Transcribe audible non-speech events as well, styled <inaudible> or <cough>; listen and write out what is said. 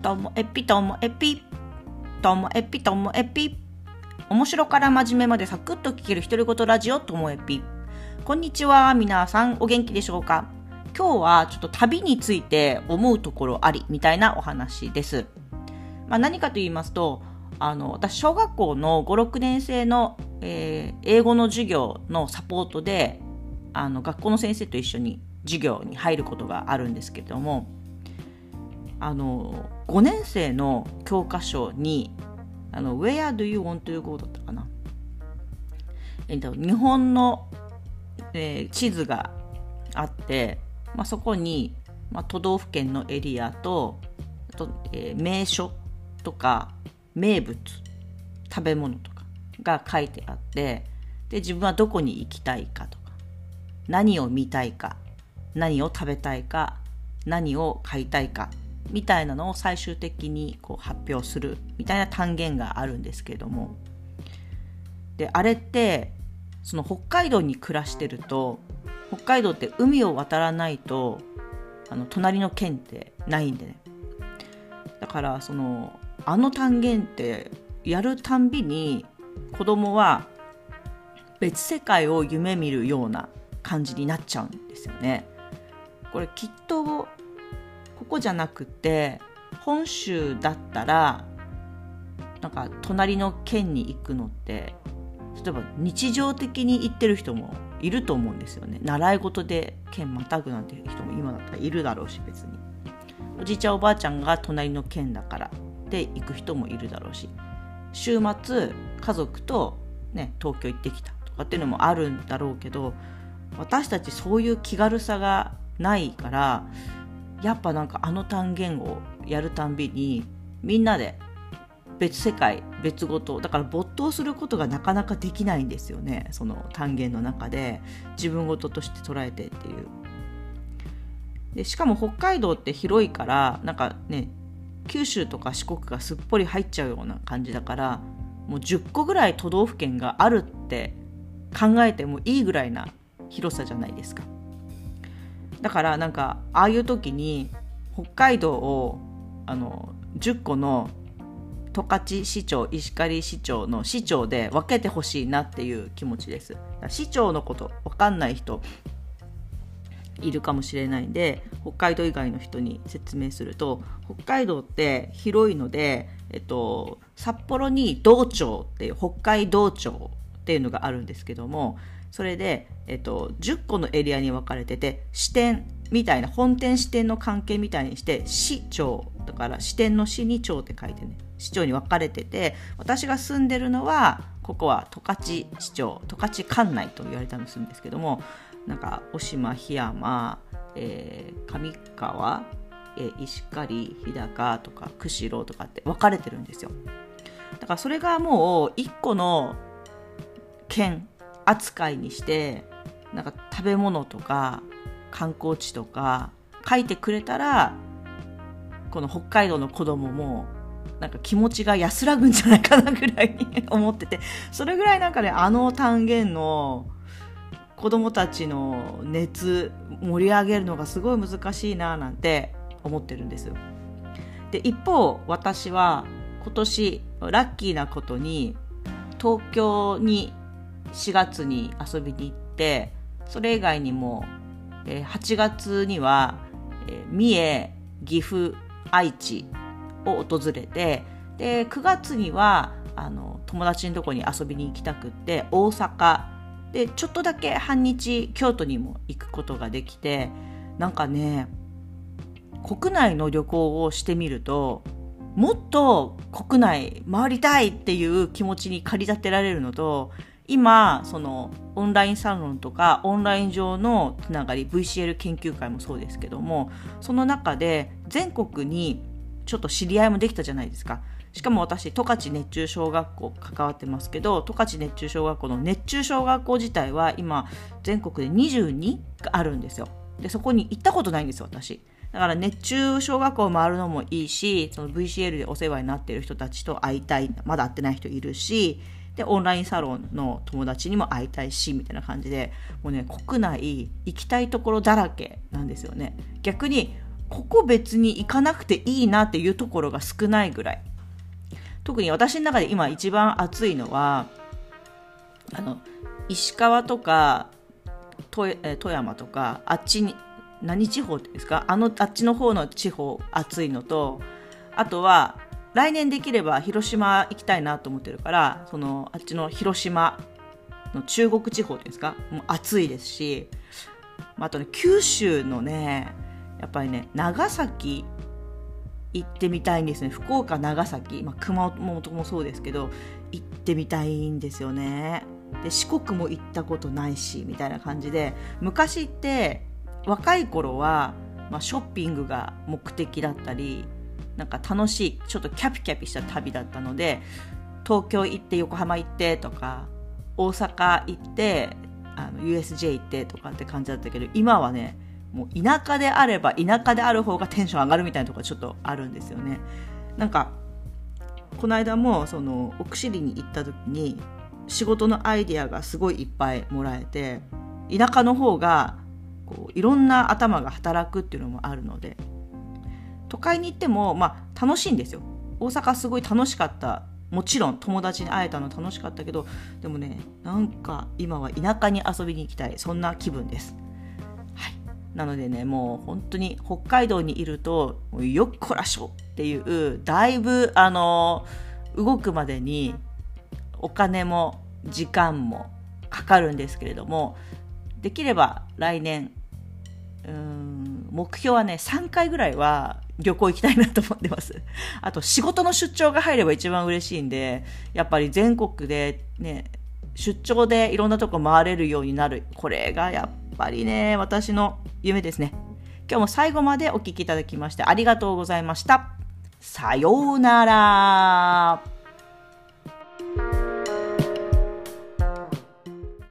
ともえぴともえぴともえぴともえぴ面白から真面目までサクッと聞ける独り言ラジオともえぴこんにちは。皆さんお元気でしょうか？今日はちょっと旅について思うところありみたいなお話です、まあ、何かと言いますとあの私小学校の56年生の、えー、英語の授業のサポートであの学校の先生と一緒に授業に入ることがあるんですけれどもあの5年生の教科書にあの Where do you want to go だったかな、えっと、日本の、えー、地図があって、まあ、そこに、まあ、都道府県のエリアとと、えー、名所とか名物食べ物とかが書いてあってで自分はどこに行きたいかとか何を見たいか何を食べたいか何を買いたいかみたいなのを最終的にこう発表するみたいな単元があるんですけれどもであれってその北海道に暮らしてると北海道って海を渡らないとあの隣の県ってないんでねだからそのあの単元ってやるたんびに子供は別世界を夢見るような感じになっちゃうんですよね。これきっとこじゃなくて本州だったらなんか隣の県に行くのって例えば日常的に行ってる人もいると思うんですよね。習い事で県またぐなんて人も今だったらいるだろうし別に。おじいちゃんおばあちゃんが隣の県だからで行く人もいるだろうし。週末家族と、ね、東京行ってきたとかっていうのもあるんだろうけど私たちそういう気軽さがないからやっぱなんかあの単元をやるたんびにみんなで別世界別ごとだから没頭することがなかなかできないんですよねその単元の中で自分ごととして捉えてっていうでしかも北海道って広いからなんかね九州とか四国がすっぽり入っちゃうような感じだからもう10個ぐらい都道府県があるって考えてもいいぐらいな広さじゃないですか。だからなんかああいう時に北海道をあの10個の十勝市長石狩市長の市長で分けてほしいなっていう気持ちです。市長のこと分かんない人いるかもしれないんで北海道以外の人に説明すると北海道って広いので、えっと、札幌に道庁っていう北海道庁っていうのがあるんですけどもそれで、えっと、10個のエリアに分かれてて支店みたいな本店支店の関係みたいにして市長だから支店の市に町って書いてね市長に分かれてて私が住んでるのはここは十勝市長十勝管内と言われたりするんですけどもなんか渡島檜山、えー、上川、えー、石狩日高とか釧路とかって分かれてるんですよ。だからそれがもう1個の県扱いにしてなんか食べ物とか観光地とか書いてくれたらこの北海道の子供もなんか気持ちが安らぐんじゃないかなぐらいに <laughs> 思っててそれぐらいなんかねあの単元の子供たちの熱盛り上げるのがすごい難しいななんて思ってるんですよ。で一方私は今年ラッキーなことに東京に4月に遊びに行ってそれ以外にも、え、8月には、え、三重岐阜愛知を訪れてで9月にはあの友達のとこに遊びに行きたくって大阪。でちょっとだけ半日京都にも行くことができてなんかね国内の旅行をしてみるともっと国内回りたいっていう気持ちに駆り立てられるのと今そのオンラインサロンとかオンライン上のつながり VCL 研究会もそうですけどもその中で全国にちょっと知り合いもできたじゃないですか。しかも私十勝熱中小学校関わってますけど十勝熱中小学校の熱中小学校自体は今全国で22があるんですよ。でそこに行ったことないんですよ私。だから熱中小学校を回るのもいいしその VCL でお世話になっている人たちと会いたいまだ会ってない人いるしでオンラインサロンの友達にも会いたいしみたいな感じでもうね国内行きたいところだらけなんですよね。逆にここ別に行かなくていいなっていうところが少ないぐらい。特に私の中で今一番暑いのはあの石川とか富山とかあっちに何地方ですか？あのあっちの方の地方暑いのとあとは来年できれば広島行きたいなと思ってるからそのあっちの広島の中国地方ですかもう暑いですしあとね九州のねやっぱりね長崎行ってみたいんですね。福岡長崎、まあ、熊本もそうですけど行ってみたいんですよね。で四国も行ったことないしみたいな感じで昔って若い頃は、まあ、ショッピングが目的だったりなんか楽しいちょっとキャピキャピした旅だったので東京行って横浜行ってとか大阪行ってあの USJ 行ってとかって感じだったけど今はねもう田舎であれば田舎である方がテンション上がるみたいなところちょっとあるんですよね。なんかこの間もその奥尻に行った時に仕事のアイディアがすごいいっぱいもらえて田舎の方がこういろんな頭が働くっていうのもあるので都会に行っても、まあ、楽しいんですよ。大阪すごい楽しかった。もちろん友達に会えたの楽しかったけどでもねなんか今は田舎に遊びに行きたい。そんな気分です。はい。なのでねもう本当に北海道にいるとよっこらしょ。っていうだいぶあの動くまでにお金も時間もかかるんですけれどもできれば来年うん目標はね3回ぐらいは旅行行きたいなと思ってます。<laughs> あと仕事の出張が入れば一番嬉しいんで、やっぱり全国でね、出張でいろんなとこ回れるようになる。これがやっぱりね、私の夢ですね。今日も最後までお聴きいただきましてありがとうございました。さようなら。